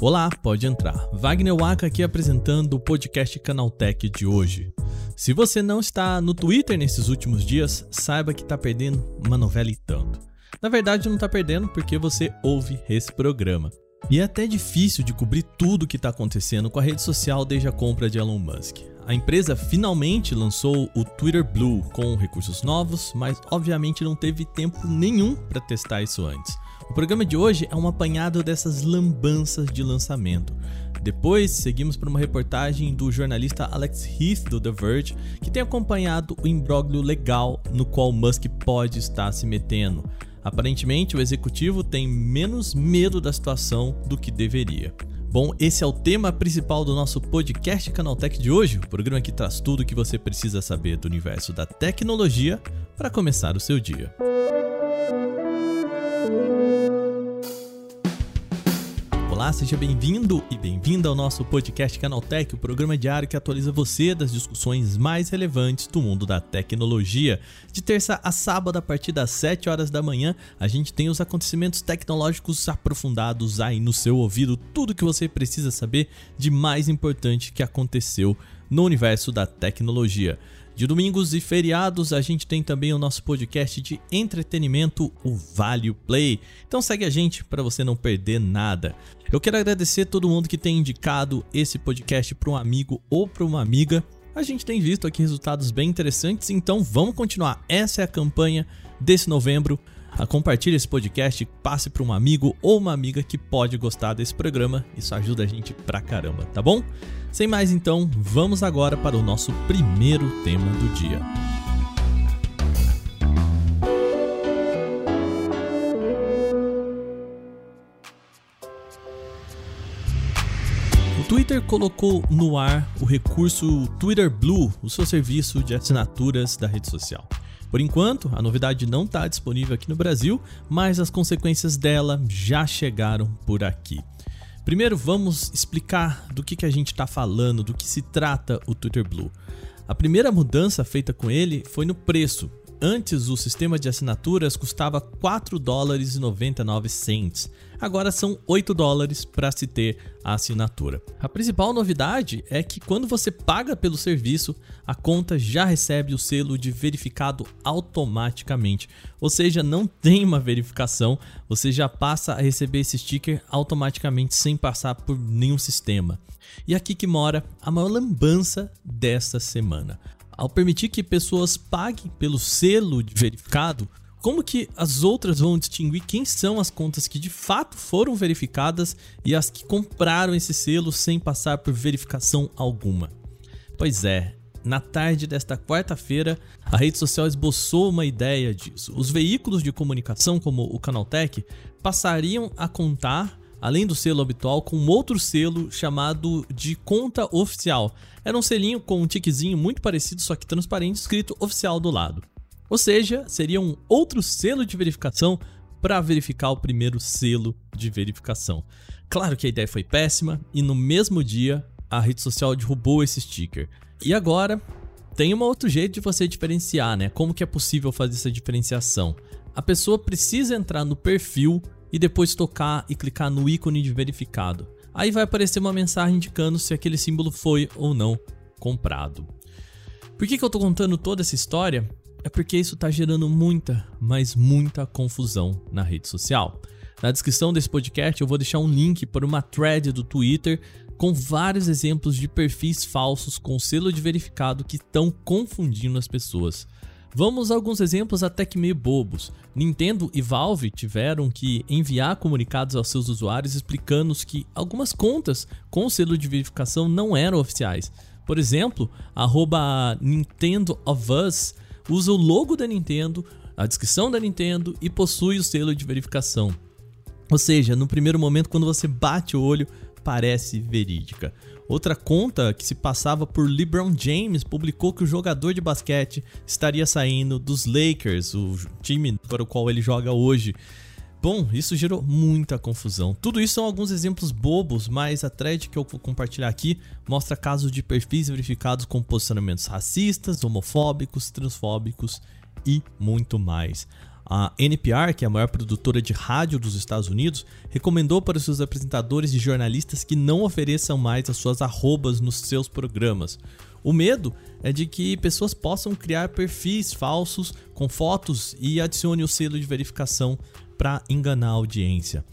Olá, pode entrar. Wagner Waka aqui apresentando o podcast Canaltech de hoje. Se você não está no Twitter nesses últimos dias, saiba que está perdendo uma novela e tanto. Na verdade, não está perdendo porque você ouve esse programa. E é até difícil de cobrir tudo o que está acontecendo com a rede social desde a compra de Elon Musk. A empresa finalmente lançou o Twitter Blue com recursos novos, mas obviamente não teve tempo nenhum para testar isso antes. O programa de hoje é um apanhado dessas lambanças de lançamento. Depois, seguimos para uma reportagem do jornalista Alex Heath do The Verge, que tem acompanhado o imbróglio legal no qual Musk pode estar se metendo. Aparentemente, o executivo tem menos medo da situação do que deveria. Bom, esse é o tema principal do nosso podcast Canaltech de hoje, o programa que traz tudo o que você precisa saber do universo da tecnologia para começar o seu dia. Olá, seja bem-vindo e bem-vinda ao nosso podcast Canaltech, o programa diário que atualiza você das discussões mais relevantes do mundo da tecnologia. De terça a sábado, a partir das 7 horas da manhã, a gente tem os acontecimentos tecnológicos aprofundados aí no seu ouvido, tudo que você precisa saber de mais importante que aconteceu no universo da tecnologia. De domingos e feriados, a gente tem também o nosso podcast de entretenimento, o Vale Play. Então segue a gente para você não perder nada. Eu quero agradecer todo mundo que tem indicado esse podcast para um amigo ou para uma amiga. A gente tem visto aqui resultados bem interessantes, então vamos continuar. Essa é a campanha desse novembro. Compartilhe esse podcast, passe para um amigo ou uma amiga que pode gostar desse programa. Isso ajuda a gente pra caramba, tá bom? Sem mais então, vamos agora para o nosso primeiro tema do dia. O Twitter colocou no ar o recurso Twitter Blue, o seu serviço de assinaturas da rede social. Por enquanto, a novidade não está disponível aqui no Brasil, mas as consequências dela já chegaram por aqui. Primeiro, vamos explicar do que, que a gente está falando, do que se trata o Twitter Blue. A primeira mudança feita com ele foi no preço. Antes, o sistema de assinaturas custava 4 dólares e 99 cents. Agora são 8 dólares para se ter a assinatura. A principal novidade é que quando você paga pelo serviço, a conta já recebe o selo de verificado automaticamente. Ou seja, não tem uma verificação, você já passa a receber esse sticker automaticamente sem passar por nenhum sistema. E aqui que mora a maior lambança desta semana. Ao permitir que pessoas paguem pelo selo de verificado, como que as outras vão distinguir quem são as contas que de fato foram verificadas e as que compraram esse selo sem passar por verificação alguma? Pois é, na tarde desta quarta-feira, a rede social esboçou uma ideia disso. Os veículos de comunicação, como o Canaltech, passariam a contar, além do selo habitual, com outro selo chamado de conta oficial. Era um selinho com um tiquezinho muito parecido, só que transparente, escrito oficial do lado. Ou seja, seria um outro selo de verificação para verificar o primeiro selo de verificação. Claro que a ideia foi péssima e no mesmo dia a rede social derrubou esse sticker. E agora tem um outro jeito de você diferenciar, né? Como que é possível fazer essa diferenciação? A pessoa precisa entrar no perfil e depois tocar e clicar no ícone de verificado. Aí vai aparecer uma mensagem indicando se aquele símbolo foi ou não comprado. Por que, que eu tô contando toda essa história? É porque isso está gerando muita, mas muita confusão na rede social. Na descrição desse podcast eu vou deixar um link para uma thread do Twitter com vários exemplos de perfis falsos com selo de verificado que estão confundindo as pessoas. Vamos a alguns exemplos até que meio bobos. Nintendo e Valve tiveram que enviar comunicados aos seus usuários explicando que algumas contas com selo de verificação não eram oficiais. Por exemplo, arroba Nintendo of Us usa o logo da Nintendo, a descrição da Nintendo e possui o selo de verificação. Ou seja, no primeiro momento, quando você bate o olho, parece verídica. Outra conta que se passava por LeBron James publicou que o jogador de basquete estaria saindo dos Lakers, o time para o qual ele joga hoje. Bom, isso gerou muita confusão. Tudo isso são alguns exemplos bobos, mas a thread que eu vou compartilhar aqui mostra casos de perfis verificados com posicionamentos racistas, homofóbicos, transfóbicos e muito mais. A NPR, que é a maior produtora de rádio dos Estados Unidos, recomendou para seus apresentadores e jornalistas que não ofereçam mais as suas arrobas nos seus programas. O medo é de que pessoas possam criar perfis falsos com fotos e adicione o selo de verificação para enganar a audiência.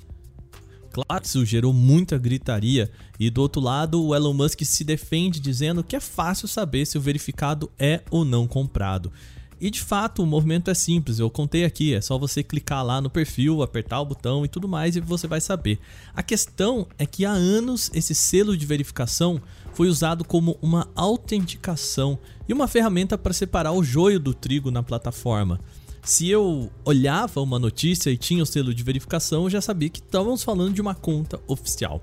Claro isso gerou muita gritaria e do outro lado o Elon Musk se defende dizendo que é fácil saber se o verificado é ou não comprado. E de fato, o movimento é simples, eu contei aqui, é só você clicar lá no perfil, apertar o botão e tudo mais e você vai saber. A questão é que há anos esse selo de verificação foi usado como uma autenticação e uma ferramenta para separar o joio do trigo na plataforma. Se eu olhava uma notícia e tinha o selo de verificação, eu já sabia que estávamos falando de uma conta oficial.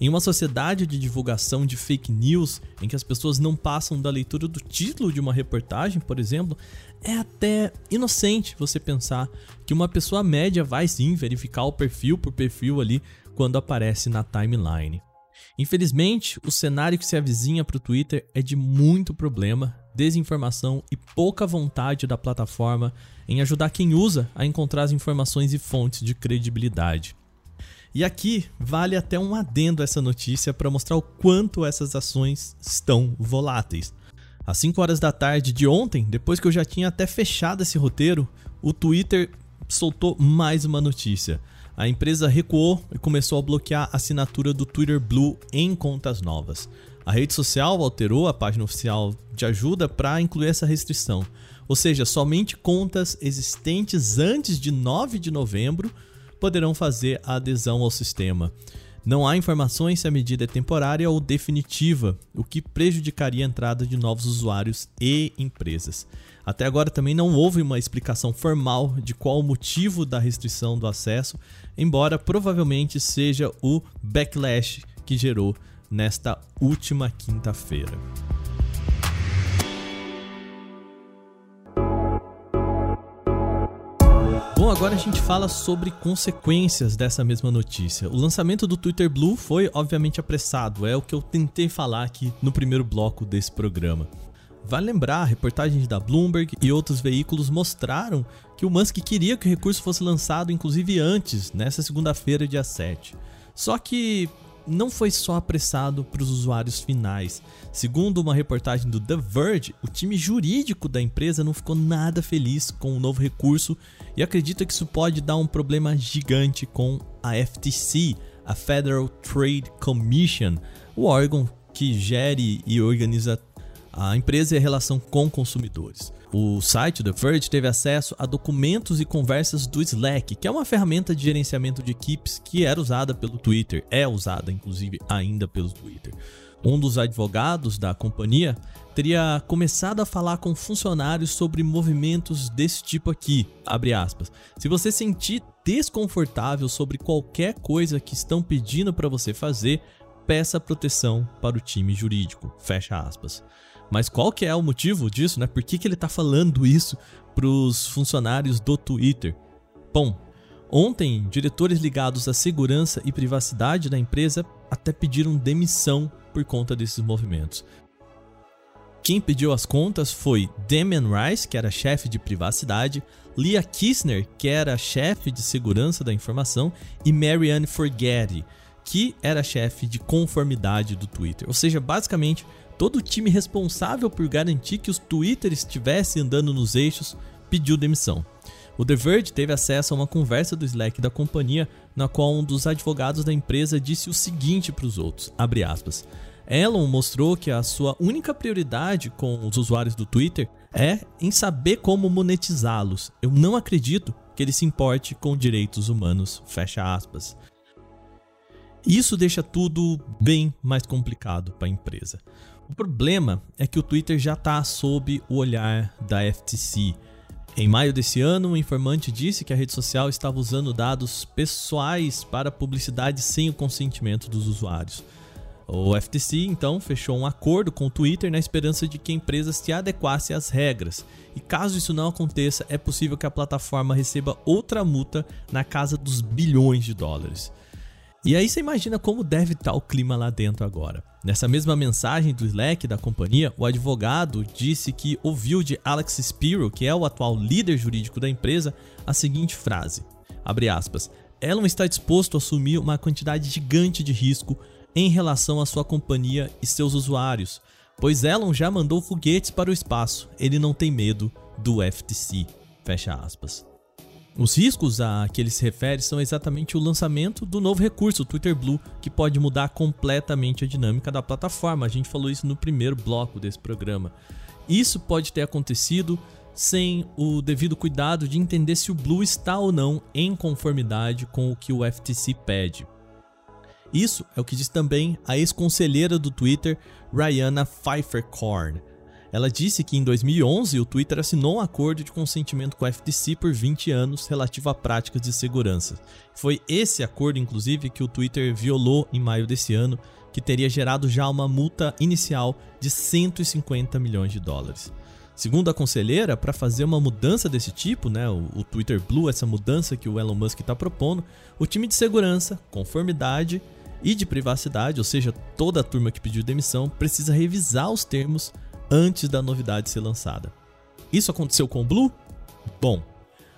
Em uma sociedade de divulgação de fake news, em que as pessoas não passam da leitura do título de uma reportagem, por exemplo, é até inocente você pensar que uma pessoa média vai sim verificar o perfil por perfil ali quando aparece na timeline. Infelizmente, o cenário que se avizinha para o Twitter é de muito problema, desinformação e pouca vontade da plataforma em ajudar quem usa a encontrar as informações e fontes de credibilidade. E aqui vale até um adendo essa notícia para mostrar o quanto essas ações estão voláteis. Às 5 horas da tarde de ontem, depois que eu já tinha até fechado esse roteiro, o Twitter soltou mais uma notícia. A empresa recuou e começou a bloquear a assinatura do Twitter Blue em contas novas. A rede social alterou a página oficial de ajuda para incluir essa restrição. Ou seja, somente contas existentes antes de 9 de novembro poderão fazer a adesão ao sistema. Não há informações se a medida é temporária ou definitiva, o que prejudicaria a entrada de novos usuários e empresas. Até agora também não houve uma explicação formal de qual o motivo da restrição do acesso, embora provavelmente seja o backlash que gerou nesta última quinta-feira. Agora a gente fala sobre consequências dessa mesma notícia. O lançamento do Twitter Blue foi obviamente apressado, é o que eu tentei falar aqui no primeiro bloco desse programa. Vale lembrar, reportagens da Bloomberg e outros veículos mostraram que o Musk queria que o recurso fosse lançado inclusive antes, nessa segunda-feira, dia 7. Só que não foi só apressado para os usuários finais. Segundo uma reportagem do The Verge, o time jurídico da empresa não ficou nada feliz com o novo recurso e acredita que isso pode dar um problema gigante com a FTC, a Federal Trade Commission, o órgão que gere e organiza a empresa e a relação com consumidores. O site The Verge teve acesso a documentos e conversas do Slack, que é uma ferramenta de gerenciamento de equipes que era usada pelo Twitter, é usada inclusive ainda pelo Twitter. Um dos advogados da companhia teria começado a falar com funcionários sobre movimentos desse tipo aqui. Se você sentir desconfortável sobre qualquer coisa que estão pedindo para você fazer, peça proteção para o time jurídico. Mas qual que é o motivo disso, né? Por que, que ele está falando isso para os funcionários do Twitter? Bom, ontem, diretores ligados à segurança e privacidade da empresa até pediram demissão por conta desses movimentos. Quem pediu as contas foi Damian Rice, que era chefe de privacidade, Leah Kissner, que era chefe de segurança da informação, e Marianne Forgetti, que era chefe de conformidade do Twitter. Ou seja, basicamente todo o time responsável por garantir que os Twitter estivessem andando nos eixos pediu demissão. O The Verge teve acesso a uma conversa do Slack da companhia, na qual um dos advogados da empresa disse o seguinte para os outros, aspas, Elon mostrou que a sua única prioridade com os usuários do Twitter é em saber como monetizá-los. Eu não acredito que ele se importe com direitos humanos, fecha aspas. Isso deixa tudo bem mais complicado para a empresa. O problema é que o Twitter já está sob o olhar da FTC. Em maio desse ano, um informante disse que a rede social estava usando dados pessoais para publicidade sem o consentimento dos usuários. O FTC então fechou um acordo com o Twitter na esperança de que a empresa se adequasse às regras. E caso isso não aconteça, é possível que a plataforma receba outra multa na casa dos bilhões de dólares. E aí você imagina como deve estar o clima lá dentro agora. Nessa mesma mensagem do Slack da companhia, o advogado disse que ouviu de Alex Spiro, que é o atual líder jurídico da empresa, a seguinte frase: abre aspas, Elon está disposto a assumir uma quantidade gigante de risco em relação à sua companhia e seus usuários, pois Elon já mandou foguetes para o espaço, ele não tem medo do FTC. Fecha aspas. Os riscos a que ele se refere são exatamente o lançamento do novo recurso, o Twitter Blue, que pode mudar completamente a dinâmica da plataforma. A gente falou isso no primeiro bloco desse programa. Isso pode ter acontecido sem o devido cuidado de entender se o Blue está ou não em conformidade com o que o FTC pede. Isso é o que diz também a ex-conselheira do Twitter, Rihanna Pfeiffer-Korn. Ela disse que em 2011 o Twitter assinou um acordo de consentimento com a FTC por 20 anos relativo a práticas de segurança. Foi esse acordo, inclusive, que o Twitter violou em maio desse ano, que teria gerado já uma multa inicial de 150 milhões de dólares. Segundo a conselheira, para fazer uma mudança desse tipo, né, o, o Twitter Blue, essa mudança que o Elon Musk está propondo, o time de segurança, conformidade e de privacidade, ou seja, toda a turma que pediu demissão, precisa revisar os termos antes da novidade ser lançada. Isso aconteceu com o Blue? Bom,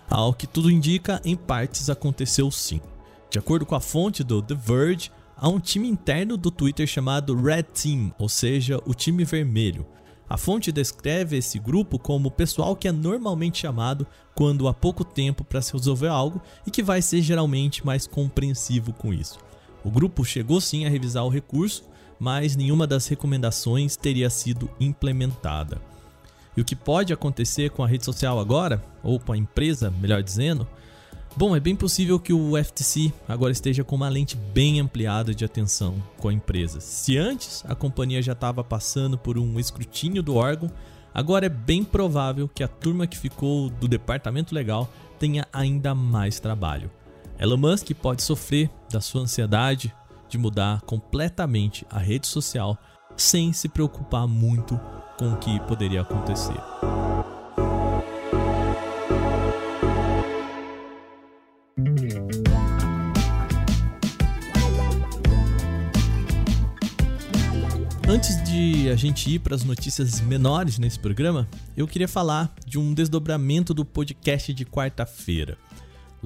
ao que tudo indica, em partes aconteceu sim. De acordo com a fonte do The Verge, há um time interno do Twitter chamado Red Team, ou seja, o time vermelho. A fonte descreve esse grupo como o pessoal que é normalmente chamado quando há pouco tempo para se resolver algo e que vai ser geralmente mais compreensivo com isso. O grupo chegou sim a revisar o recurso mas nenhuma das recomendações teria sido implementada. E o que pode acontecer com a rede social agora, ou com a empresa, melhor dizendo? Bom, é bem possível que o FTC agora esteja com uma lente bem ampliada de atenção com a empresa. Se antes a companhia já estava passando por um escrutínio do órgão, agora é bem provável que a turma que ficou do departamento legal tenha ainda mais trabalho. Elon Musk pode sofrer da sua ansiedade de mudar completamente a rede social sem se preocupar muito com o que poderia acontecer. Antes de a gente ir para as notícias menores nesse programa, eu queria falar de um desdobramento do podcast de quarta-feira.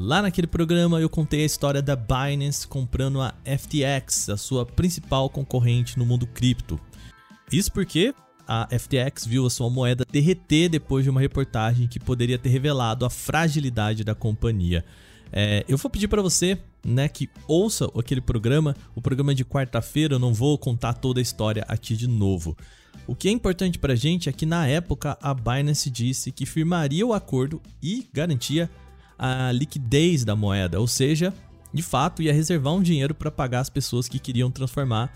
Lá naquele programa eu contei a história da Binance comprando a FTX, a sua principal concorrente no mundo cripto. Isso porque a FTX viu a sua moeda derreter depois de uma reportagem que poderia ter revelado a fragilidade da companhia. É, eu vou pedir para você né, que ouça aquele programa, o programa de quarta-feira, eu não vou contar toda a história aqui de novo. O que é importante para a gente é que na época a Binance disse que firmaria o acordo e garantia a liquidez da moeda, ou seja, de fato ia reservar um dinheiro para pagar as pessoas que queriam transformar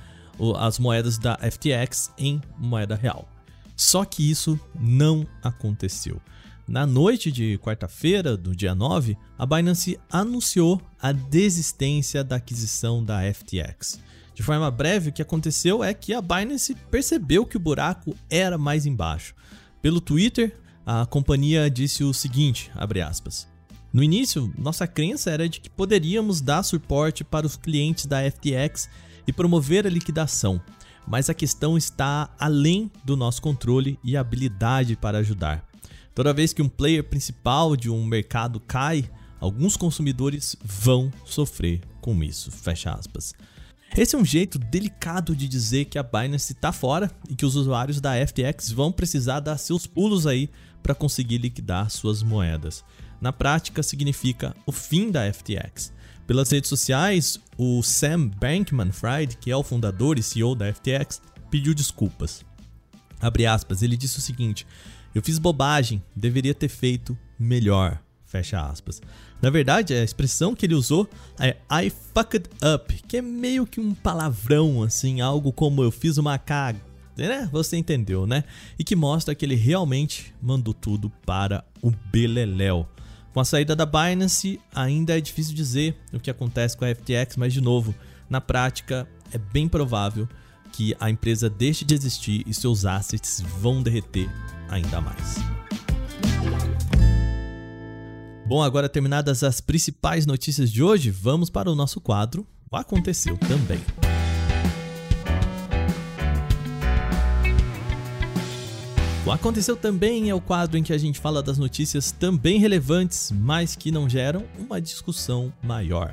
as moedas da FTX em moeda real. Só que isso não aconteceu. Na noite de quarta-feira, do dia 9, a Binance anunciou a desistência da aquisição da FTX. De forma breve, o que aconteceu é que a Binance percebeu que o buraco era mais embaixo. Pelo Twitter, a companhia disse o seguinte, aspas, no início, nossa crença era de que poderíamos dar suporte para os clientes da FTX e promover a liquidação, mas a questão está além do nosso controle e habilidade para ajudar. Toda vez que um player principal de um mercado cai, alguns consumidores vão sofrer com isso. Fecha aspas. Esse é um jeito delicado de dizer que a Binance está fora e que os usuários da FTX vão precisar dar seus pulos aí para conseguir liquidar suas moedas na prática significa o fim da FTX. Pelas redes sociais, o Sam Bankman-Fried, que é o fundador e CEO da FTX, pediu desculpas. Abre aspas, ele disse o seguinte: "Eu fiz bobagem, deveria ter feito melhor." Fecha aspas. Na verdade, a expressão que ele usou é I fucked up, que é meio que um palavrão assim, algo como eu fiz uma caga, né? Você entendeu, né? E que mostra que ele realmente mandou tudo para o beleléu. Com a saída da Binance, ainda é difícil dizer o que acontece com a FTX, mas de novo, na prática, é bem provável que a empresa deixe de existir e seus assets vão derreter ainda mais. Bom, agora terminadas as principais notícias de hoje, vamos para o nosso quadro aconteceu também. O Aconteceu Também é o quadro em que a gente fala das notícias também relevantes, mas que não geram uma discussão maior.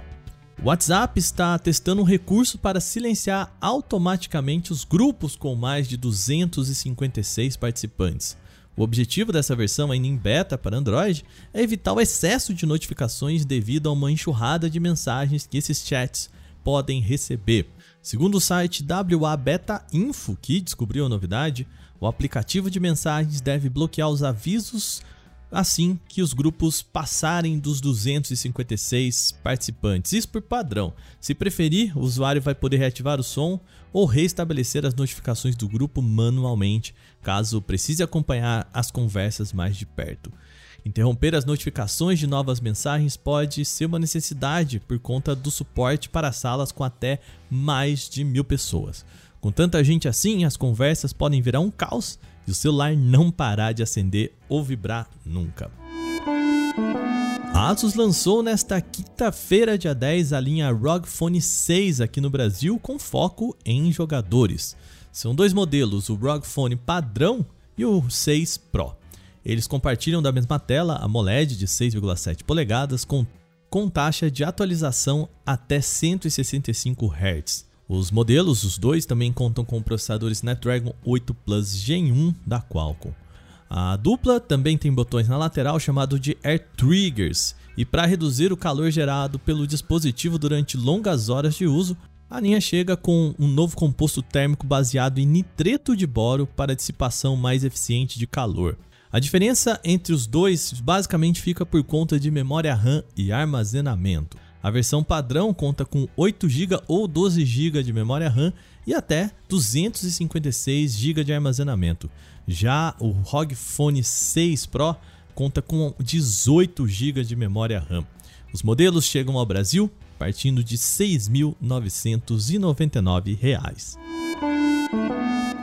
O WhatsApp está testando um recurso para silenciar automaticamente os grupos com mais de 256 participantes. O objetivo dessa versão ainda em beta para Android é evitar o excesso de notificações devido a uma enxurrada de mensagens que esses chats podem receber. Segundo o site WA Beta Info, que descobriu a novidade, o aplicativo de mensagens deve bloquear os avisos assim que os grupos passarem dos 256 participantes. Isso por padrão. Se preferir, o usuário vai poder reativar o som ou restabelecer as notificações do grupo manualmente, caso precise acompanhar as conversas mais de perto. Interromper as notificações de novas mensagens pode ser uma necessidade por conta do suporte para salas com até mais de mil pessoas. Com tanta gente assim, as conversas podem virar um caos e o celular não parar de acender ou vibrar nunca. A Asus lançou nesta quinta-feira, dia 10, a linha ROG Phone 6 aqui no Brasil com foco em jogadores. São dois modelos, o ROG Phone padrão e o 6 Pro. Eles compartilham da mesma tela AMOLED de 6,7 polegadas com, com taxa de atualização até 165 Hz. Os modelos, os dois, também contam com o processador Snapdragon 8 Plus Gen 1 da Qualcomm. A dupla também tem botões na lateral chamado de Air Triggers, e para reduzir o calor gerado pelo dispositivo durante longas horas de uso, a linha chega com um novo composto térmico baseado em nitreto de boro para dissipação mais eficiente de calor. A diferença entre os dois basicamente fica por conta de memória RAM e armazenamento. A versão padrão conta com 8 GB ou 12 GB de memória RAM e até 256 GB de armazenamento. Já o ROG Phone 6 Pro conta com 18 GB de memória RAM. Os modelos chegam ao Brasil partindo de R$ 6.999.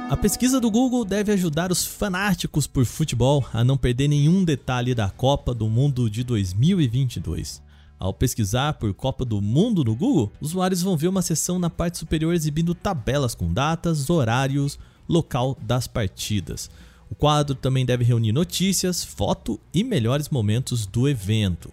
A pesquisa do Google deve ajudar os fanáticos por futebol a não perder nenhum detalhe da Copa do Mundo de 2022. Ao pesquisar por Copa do Mundo no Google, usuários vão ver uma seção na parte superior exibindo tabelas com datas, horários, local das partidas. O quadro também deve reunir notícias, foto e melhores momentos do evento.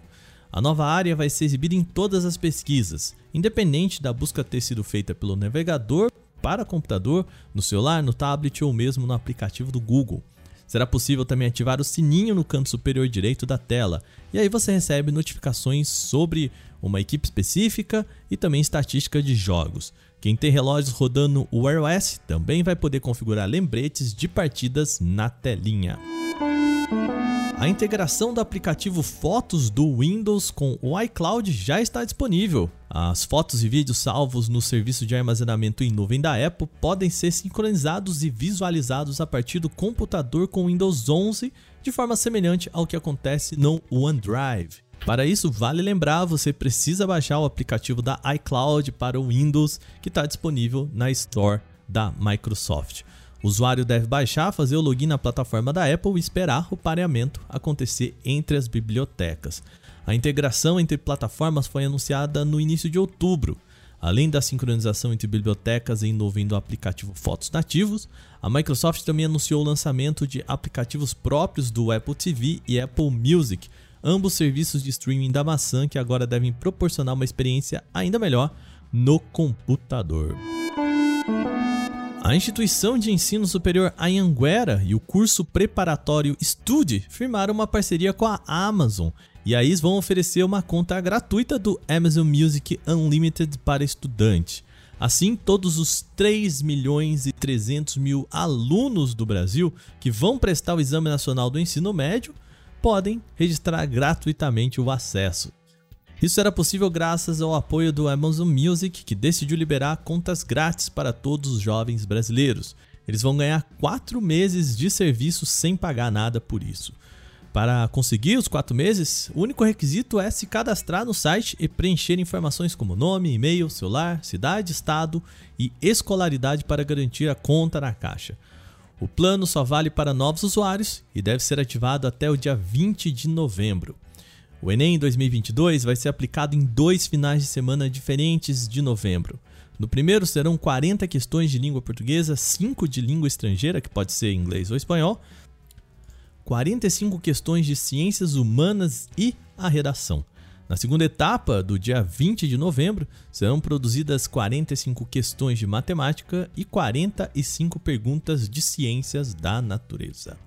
A nova área vai ser exibida em todas as pesquisas, independente da busca ter sido feita pelo navegador para computador, no celular, no tablet ou mesmo no aplicativo do Google. Será possível também ativar o sininho no canto superior direito da tela, e aí você recebe notificações sobre uma equipe específica e também estatística de jogos. Quem tem relógios rodando o Wear OS também vai poder configurar lembretes de partidas na telinha. A integração do aplicativo Fotos do Windows com o iCloud já está disponível. As fotos e vídeos salvos no serviço de armazenamento em nuvem da Apple podem ser sincronizados e visualizados a partir do computador com Windows 11, de forma semelhante ao que acontece no OneDrive. Para isso, vale lembrar, você precisa baixar o aplicativo da iCloud para o Windows, que está disponível na Store da Microsoft. O usuário deve baixar, fazer o login na plataforma da Apple e esperar o pareamento acontecer entre as bibliotecas. A integração entre plataformas foi anunciada no início de outubro. Além da sincronização entre bibliotecas nuvem do aplicativo Fotos nativos, a Microsoft também anunciou o lançamento de aplicativos próprios do Apple TV e Apple Music, ambos serviços de streaming da maçã que agora devem proporcionar uma experiência ainda melhor no computador. A instituição de ensino superior Anhanguera e o curso preparatório Study firmaram uma parceria com a Amazon e aí vão oferecer uma conta gratuita do Amazon Music Unlimited para estudante. Assim, todos os 3 milhões e 300 mil alunos do Brasil que vão prestar o Exame Nacional do Ensino Médio podem registrar gratuitamente o acesso. Isso era possível graças ao apoio do Amazon Music, que decidiu liberar contas grátis para todos os jovens brasileiros. Eles vão ganhar 4 meses de serviço sem pagar nada por isso. Para conseguir os 4 meses, o único requisito é se cadastrar no site e preencher informações como nome, e-mail, celular, cidade, estado e escolaridade para garantir a conta na caixa. O plano só vale para novos usuários e deve ser ativado até o dia 20 de novembro. O Enem 2022 vai ser aplicado em dois finais de semana diferentes de novembro. No primeiro serão 40 questões de língua portuguesa, 5 de língua estrangeira, que pode ser inglês ou espanhol, 45 questões de ciências humanas e a redação. Na segunda etapa, do dia 20 de novembro, serão produzidas 45 questões de matemática e 45 perguntas de ciências da natureza.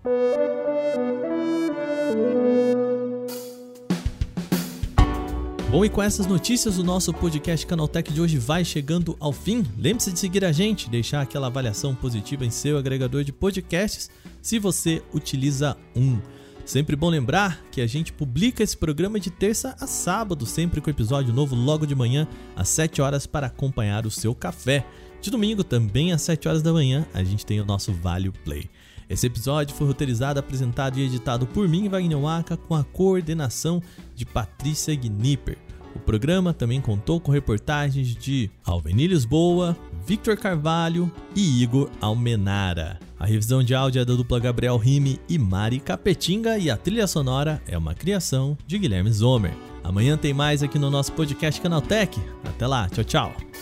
Bom, e com essas notícias, o nosso podcast Canaltech de hoje vai chegando ao fim. Lembre-se de seguir a gente, deixar aquela avaliação positiva em seu agregador de podcasts, se você utiliza um. Sempre bom lembrar que a gente publica esse programa de terça a sábado, sempre com episódio novo logo de manhã, às 7 horas, para acompanhar o seu café. De domingo, também às 7 horas da manhã, a gente tem o nosso Vale Play. Esse episódio foi roteirizado, apresentado e editado por mim, Wagner Waka, com a coordenação de Patrícia Gnipper. O programa também contou com reportagens de Alveni Lisboa, Victor Carvalho e Igor Almenara. A revisão de áudio é da dupla Gabriel Rime e Mari Capetinga e a trilha sonora é uma criação de Guilherme Zomer. Amanhã tem mais aqui no nosso podcast Canaltech. Até lá, tchau, tchau.